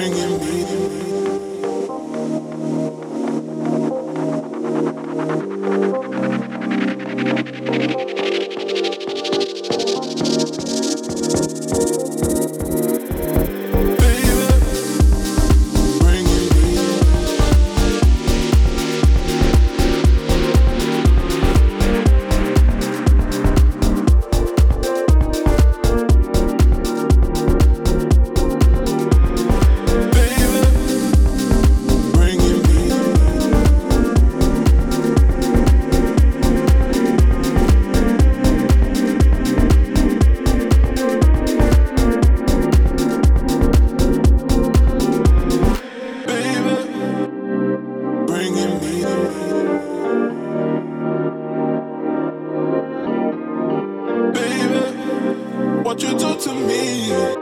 bringing me What you do to me,